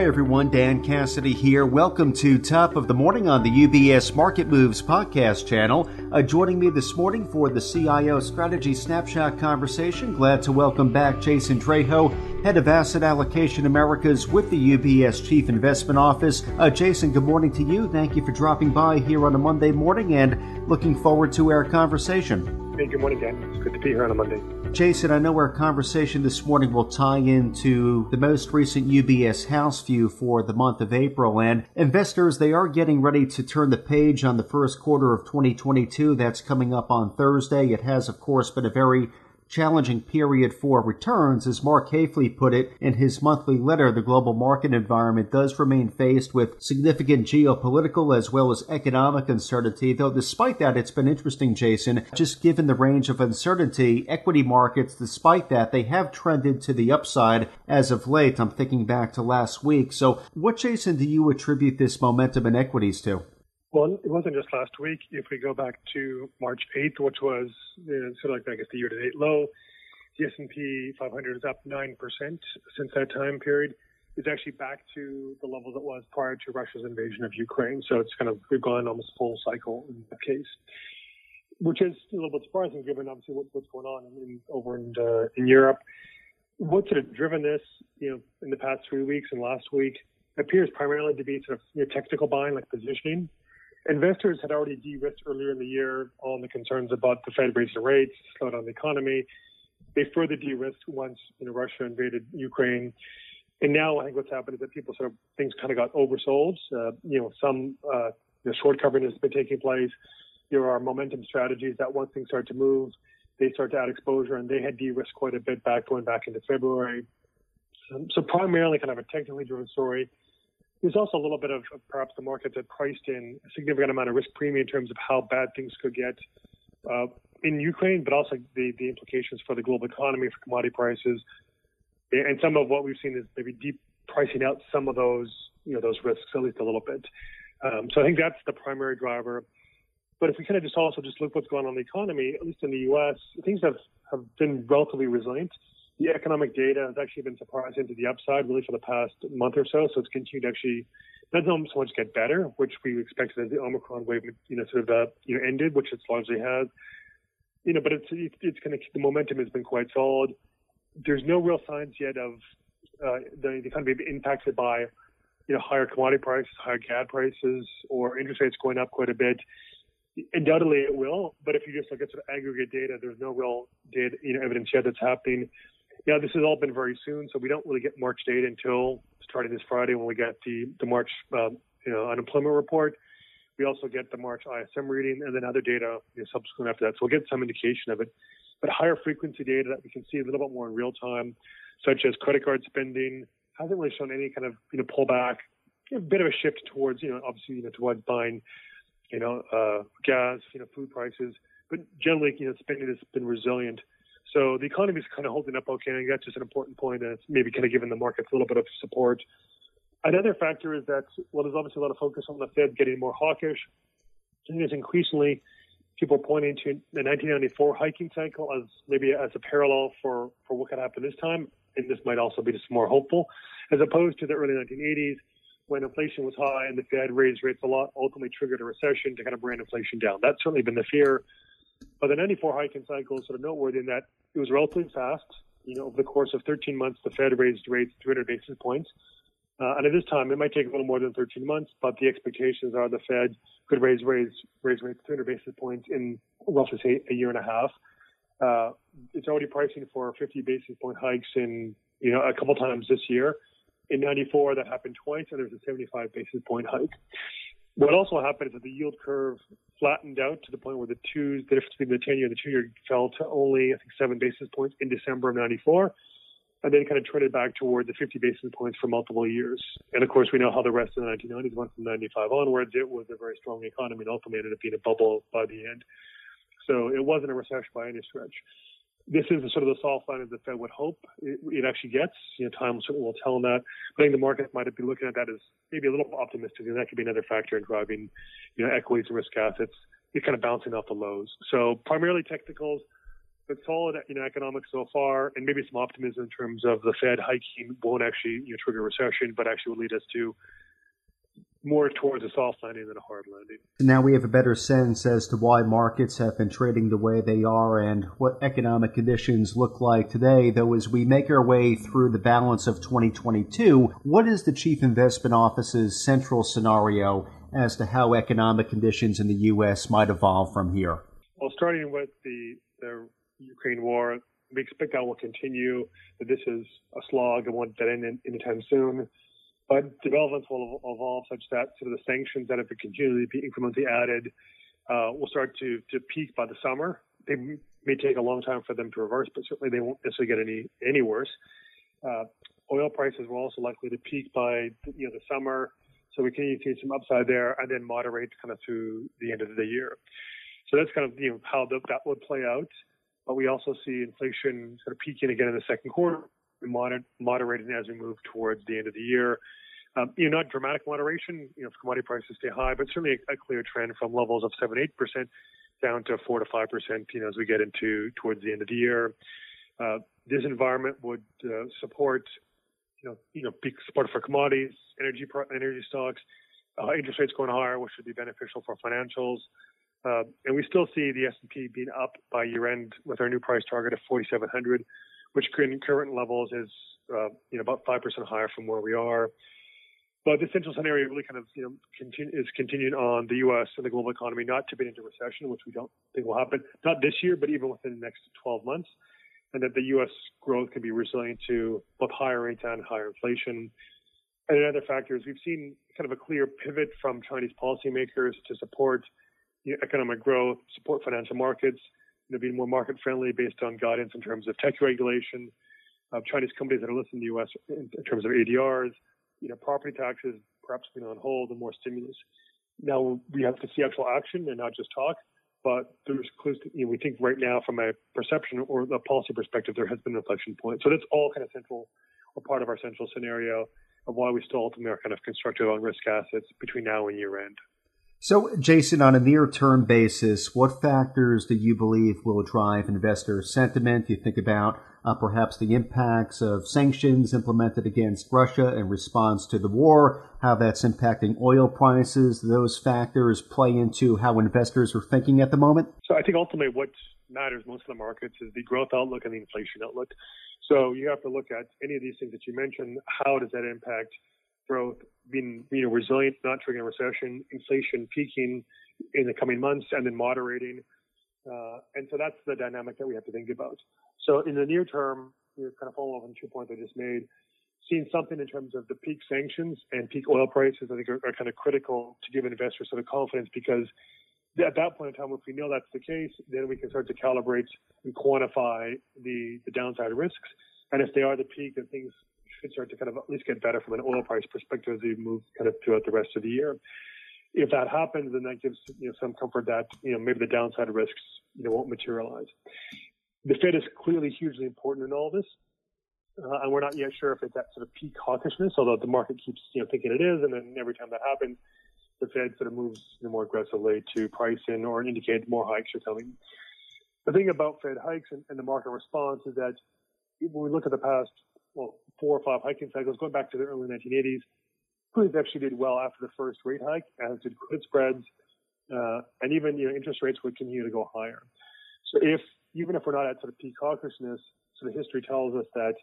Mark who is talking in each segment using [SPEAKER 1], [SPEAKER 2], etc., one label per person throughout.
[SPEAKER 1] Hi everyone, Dan Cassidy here. Welcome to Top of the Morning on the UBS Market Moves podcast channel. Uh, joining me this morning for the CIO Strategy Snapshot conversation, glad to welcome back Jason Draho, Head of Asset Allocation Americas with the UBS Chief Investment Office. Uh, Jason, good morning to you. Thank you for dropping by here on a Monday morning and looking forward to our conversation.
[SPEAKER 2] Hey, good morning, Dan. It's good to be here on a Monday.
[SPEAKER 1] Jason, I know our conversation this morning will tie into the most recent UBS House View for the month of April. And investors, they are getting ready to turn the page on the first quarter of 2022. That's coming up on Thursday. It has, of course, been a very challenging period for returns. As Mark Haefele put it in his monthly letter, the global market environment does remain faced with significant geopolitical as well as economic uncertainty. Though despite that, it's been interesting, Jason, just given the range of uncertainty, equity markets, despite that, they have trended to the upside as of late. I'm thinking back to last week. So what, Jason, do you attribute this momentum in equities to?
[SPEAKER 2] Well, it wasn't just last week. If we go back to March 8th, which was you know, sort of like I guess the year-to-date low, the S&P 500 is up nine percent since that time period. It's actually back to the level that was prior to Russia's invasion of Ukraine. So it's kind of we've gone almost full cycle in that case, which is a little bit surprising given obviously what, what's going on in, over in, uh, in Europe. What's sort of driven this, you know, in the past three weeks and last week appears primarily to be sort of you know, technical buying, like positioning investors had already de-risked earlier in the year on the concerns about the Fed raising rates, slowed down the economy. They further de-risked once you know, Russia invaded Ukraine. And now I think what's happened is that people sort of things kind of got oversold. Uh, you know, some uh, the short covering has been taking place. There are momentum strategies that once things start to move, they start to add exposure, and they had de-risked quite a bit back going back into February. Um, so primarily kind of a technically driven story. There's also a little bit of perhaps the market that priced in a significant amount of risk premium in terms of how bad things could get uh, in Ukraine, but also the, the implications for the global economy, for commodity prices. And some of what we've seen is maybe deep pricing out some of those, you know, those risks at least a little bit. Um, so I think that's the primary driver. But if we kind of just also just look what's going on in the economy, at least in the U.S., things have, have been relatively resilient the economic data has actually been surprising to the upside really for the past month or so. So it's continued to actually not so much get better, which we expected as the Omicron wave, you know, sort of uh, you know ended, which it largely has. You know, but it's it's, it's kind of the momentum has been quite solid. There's no real signs yet of uh, the, the economy being impacted by you know higher commodity prices, higher gas prices, or interest rates going up quite a bit. Undoubtedly, it will. But if you just look at sort of aggregate data, there's no real data, you know, evidence yet that's happening yeah, this has all been very soon, so we don't really get March data until starting this Friday when we get the the March um, you know unemployment report. We also get the March ISM reading and then other data you know, subsequent after that. So we'll get some indication of it. But higher frequency data that we can see a little bit more in real time, such as credit card spending, hasn't really shown any kind of you know pullback. A bit of a shift towards you know obviously you know towards buying you know uh, gas, you know food prices, but generally you know spending has been resilient. So the economy is kind of holding up okay. Think that's just an important point, and it's maybe kind of giving the markets a little bit of support. Another factor is that well, there's obviously a lot of focus on the Fed getting more hawkish. Think there's increasingly people pointing to the 1994 hiking cycle as maybe as a parallel for for what could happen this time, and this might also be just more hopeful, as opposed to the early 1980s when inflation was high and the Fed raised rates a lot, ultimately triggered a recession to kind of bring inflation down. That's certainly been the fear. But the 94 hiking cycle is sort of noteworthy in that it was relatively fast. You know, over the course of 13 months, the Fed raised rates 300 basis points. Uh, and at this time, it might take a little more than 13 months, but the expectations are the Fed could raise raise raise rates 300 basis points in roughly say a year and a half. Uh, it's already pricing for 50 basis point hikes in you know a couple times this year. In 94, that happened twice, and there's a 75 basis point hike. What also happened is that the yield curve flattened out to the point where the twos, the difference between the 10 year and the two year fell to only, I think, seven basis points in December of 94. And then kind of trended back toward the 50 basis points for multiple years. And of course, we know how the rest of the 1990s went from 95 onwards. It was a very strong economy and ultimately ended up being a bubble by the end. So it wasn't a recession by any stretch this is sort of the soft line that the Fed would hope it, it, actually gets. You know, time certainly will tell on that. But I think the market might be looking at that as maybe a little optimistic, and that could be another factor in driving, you know, equities and risk assets. It's kind of bouncing off the lows. So primarily technicals, but solid you know economics so far, and maybe some optimism in terms of the Fed hiking won't actually you know, trigger recession, but actually will lead us to more towards a soft landing than a hard landing.
[SPEAKER 1] Now we have a better sense as to why markets have been trading the way they are and what economic conditions look like today. Though, as we make our way through the balance of 2022, what is the Chief Investment Office's central scenario as to how economic conditions in the U.S. might evolve from here?
[SPEAKER 2] Well, starting with the, the Ukraine war, we expect that will continue, that this is a slog and won't end anytime soon. But developments will evolve such that sort of the sanctions that have been continually be incrementally added uh, will start to, to peak by the summer. They may take a long time for them to reverse, but certainly they won't necessarily get any any worse. Uh, oil prices will also likely to peak by you know the summer, so we can see some upside there, and then moderate kind of through the end of the year. So that's kind of you know how the, that would play out. But we also see inflation sort of peaking again in the second quarter, moder- moderating as we move towards the end of the year. Um, you know, not dramatic moderation, you know, commodity prices stay high, but certainly a, a clear trend from levels of seven, eight percent down to four to five percent, you know, as we get into towards the end of the year. Uh, this environment would uh, support, you know, you know, big support for commodities, energy energy stocks, uh, interest rates going higher, which should be beneficial for financials. Uh, and we still see the S&P being up by year end with our new price target of 4,700, which in current levels is uh, you know about five percent higher from where we are. But the central scenario really kind of you know continue, is continuing on the U.S. and the global economy not to be into recession, which we don't think will happen not this year, but even within the next 12 months, and that the U.S. growth can be resilient to both higher rates and higher inflation. And another factor is we've seen kind of a clear pivot from Chinese policymakers to support you know, economic growth, support financial markets, you know, being more market friendly based on guidance in terms of tech regulation, of Chinese companies that are listed in the U.S. in, in terms of ADRs you know, property taxes perhaps being on hold and more stimulus. Now we have to see actual action and not just talk. But there's clues. To, you know, we think right now, from a perception or the policy perspective, there has been an inflection point. So that's all kind of central or part of our central scenario of why we still ultimately are kind of constructive on risk assets between now and year end.
[SPEAKER 1] So, Jason, on a near term basis, what factors do you believe will drive investor sentiment? Do you think about uh, perhaps the impacts of sanctions implemented against Russia in response to the war, how that's impacting oil prices? Those factors play into how investors are thinking at the moment?
[SPEAKER 2] So, I think ultimately what matters most in the markets is the growth outlook and the inflation outlook. So, you have to look at any of these things that you mentioned. How does that impact growth being you know resilient, not triggering a recession, inflation peaking in the coming months and then moderating. Uh, and so that's the dynamic that we have to think about. So in the near term, you know, kind of follow up on two points I just made. Seeing something in terms of the peak sanctions and peak oil prices, I think are, are kind of critical to give investors sort of confidence because at that point in time, if we know that's the case, then we can start to calibrate and quantify the, the downside risks. And if they are the peak, then things should start to kind of at least get better from an oil price perspective as we move kind of throughout the rest of the year. If that happens, then that gives you know some comfort that you know maybe the downside risks you know won't materialize. The Fed is clearly hugely important in all this, uh, and we're not yet sure if it's that sort of peak hawkishness, although the market keeps you know thinking it is, and then every time that happens, the Fed sort of moves you know, more aggressively to price in or indicate more hikes are coming. The thing about Fed hikes and, and the market response is that when we look at the past well, four or five hiking cycles going back to the early 1980s. Equities actually did well after the first rate hike, as did credit spreads, uh, and even you know interest rates would continue to go higher. So if even if we're not at sort of peak hawkishness, so the history tells us that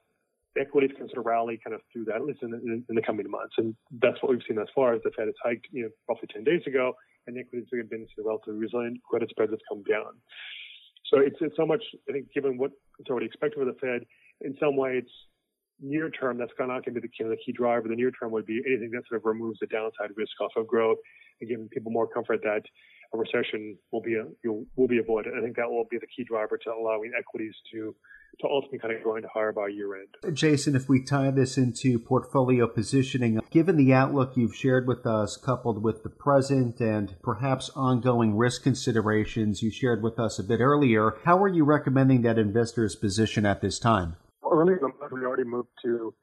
[SPEAKER 2] equities can sort of rally kind of through that, at least in the, in the coming months, and that's what we've seen thus far. As the Fed has hiked, you know, roughly 10 days ago, and equities have been sort of relatively resilient. Credit spreads have come down. So it's it's so much. I think given what it's already expected with the Fed, in some way it's near term, that's not going to be the key, the key driver. The near term would be anything that sort of removes the downside risk off of growth and giving people more comfort that a recession will be a, will be avoided. I think that will be the key driver to allowing equities to to ultimately kind of go into higher by year end.
[SPEAKER 1] Jason, if we tie this into portfolio positioning, given the outlook you've shared with us, coupled with the present and perhaps ongoing risk considerations you shared with us a bit earlier, how are you recommending that investors position at this time?
[SPEAKER 2] Early in the month, we already moved to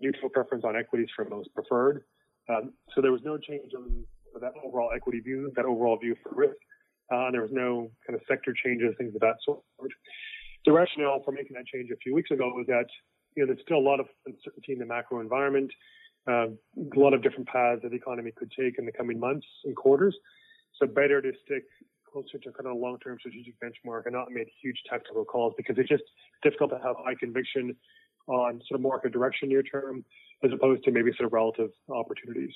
[SPEAKER 2] neutral preference on equities for most preferred. Um, so there was no change in that overall equity view, that overall view for risk. Uh, there was no kind of sector changes, things of that sort. The rationale for making that change a few weeks ago was that you know there's still a lot of uncertainty in the macro environment, uh, a lot of different paths that the economy could take in the coming months and quarters. So better to stick closer to kind of a long-term strategic benchmark and not made huge tactical calls because it's just difficult to have high conviction on sort of market direction near term as opposed to maybe sort of relative opportunities.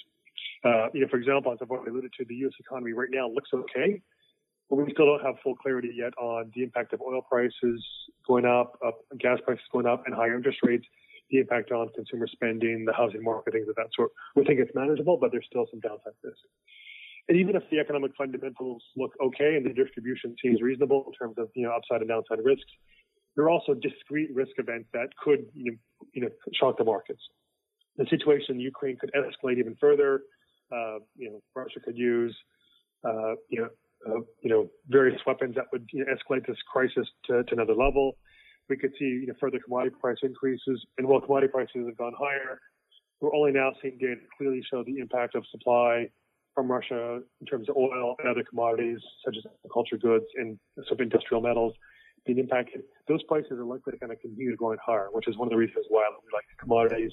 [SPEAKER 2] Uh, you know, for example, as I've already alluded to, the U.S. economy right now looks okay, but we still don't have full clarity yet on the impact of oil prices going up, up gas prices going up, and higher interest rates, the impact on consumer spending, the housing market, things of that sort. We think it's manageable, but there's still some downside risk. And even if the economic fundamentals look okay and the distribution seems reasonable in terms of you know upside and downside risks, there are also discrete risk events that could you know, you know shock the markets. The situation in Ukraine could escalate even further. Uh, you know, Russia could use uh, you know uh, you know various weapons that would you know, escalate this crisis to, to another level. We could see you know, further commodity price increases, and while commodity prices have gone higher, we're only now seeing data clearly show the impact of supply from Russia in terms of oil and other commodities such as agriculture goods and some industrial metals being impacted. Those prices are likely to kind of continue going higher, which is one of the reasons why we like commodities.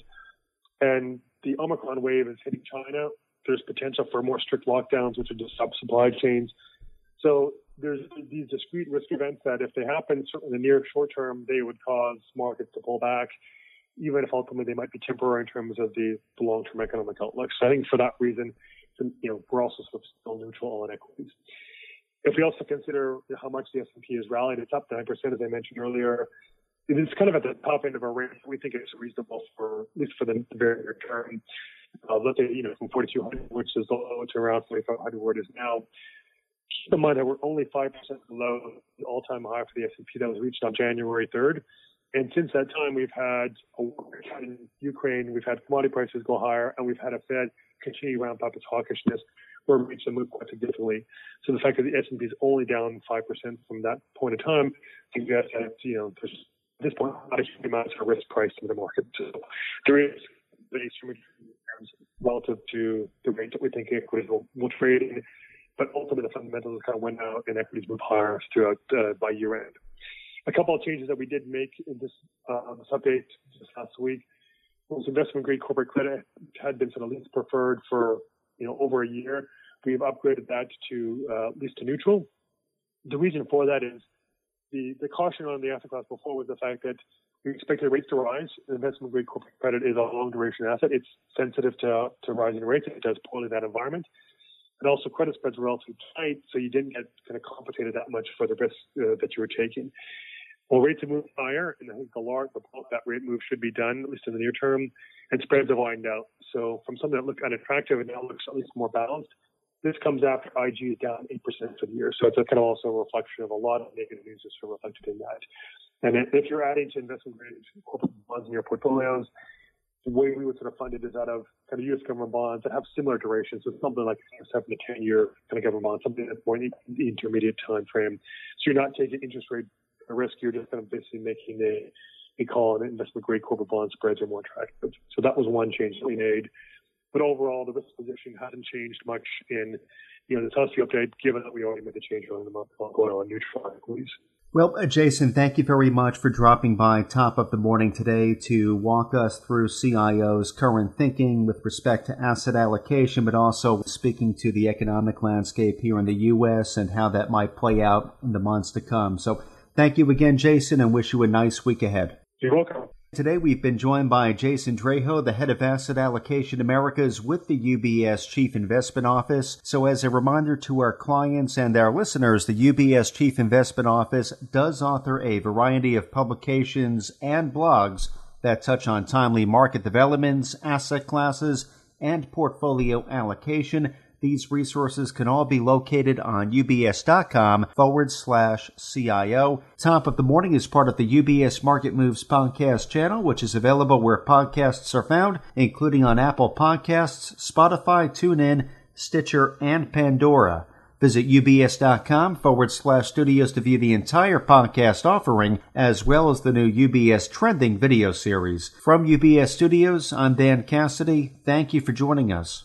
[SPEAKER 2] And the Omicron wave is hitting China. There's potential for more strict lockdowns, which would disrupt supply chains. So there's these discrete risk events that if they happen certainly in the near short term, they would cause markets to pull back, even if ultimately they might be temporary in terms of the, the long-term economic outlook. So I think for that reason, you know, we're also sort of still neutral on equities. If we also consider how much the S&P has rallied, it's up 9%, as I mentioned earlier. It is kind of at the top end of our range. We think it's reasonable for, at least for the very near term. Uh, let's say, you know, from 4,200, which is low, to around 4,500 where it is now. Keep in mind that we're only 5% below the all-time high for the S&P that was reached on January 3rd. And since that time, we've had a war in Ukraine, we've had commodity prices go higher, and we've had a Fed continue to ramp up its hawkishness or reach a move quite significantly. So the fact that the S&P is only down 5% from that point of time suggests that, you know, there's at this point not a huge amount of risk priced in the market. So there is the relative to the rate that we think equities will, will trade in. But ultimately, the fundamentals kind of went out and equities moved higher throughout uh, by year end. A couple of changes that we did make in this, uh, this update just last week was investment grade corporate credit had been sort of least preferred for you know over a year. We've upgraded that to uh, least to neutral. The reason for that is the, the caution on the asset class before was the fact that we expected rates to rise. Investment grade corporate credit is a long duration asset. It's sensitive to, to rising rates. It does poorly in that environment. And also credit spreads were relatively tight, so you didn't get kind of compensated that much for the risk uh, that you were taking. Well, rates have moved higher, and I think the large the bulk that rate move should be done, at least in the near term, and spreads have widened out. So from something that looked unattractive, it now looks at least more balanced. This comes after IG is down 8% for the year. So it's a kind of also a reflection of a lot of negative news that's reflected in that. And if you're adding to investment grade corporate bonds in your portfolios, the way we would sort of fund it is out of kind of U.S. government bonds that have similar durations. So something like seven to 10 year kind of government bonds, something that's more in the intermediate time frame. So you're not taking interest rate risk, you're just kind of basically making a, a call on investment grade corporate bond spreads are more attractive. So that was one change that we made. But overall, the risk position hasn't changed much in, you know, the House View update, given that we already made the change in the month on oil neutral equities.
[SPEAKER 1] Well, uh, Jason, thank you very much for dropping by top of the morning today to walk us through CIO's current thinking with respect to asset allocation, but also speaking to the economic landscape here in the U.S. and how that might play out in the months to come. So Thank you again, Jason, and wish you a nice week ahead.
[SPEAKER 2] You're welcome.
[SPEAKER 1] Today we've been joined by Jason Draho, the head of Asset Allocation Americas with the UBS Chief Investment Office. So as a reminder to our clients and our listeners, the UBS Chief Investment Office does author a variety of publications and blogs that touch on timely market developments, asset classes, and portfolio allocation. These resources can all be located on ubs.com forward slash CIO. Top of the Morning is part of the UBS Market Moves podcast channel, which is available where podcasts are found, including on Apple Podcasts, Spotify, TuneIn, Stitcher, and Pandora. Visit ubs.com forward slash studios to view the entire podcast offering, as well as the new UBS Trending video series. From UBS Studios, I'm Dan Cassidy. Thank you for joining us.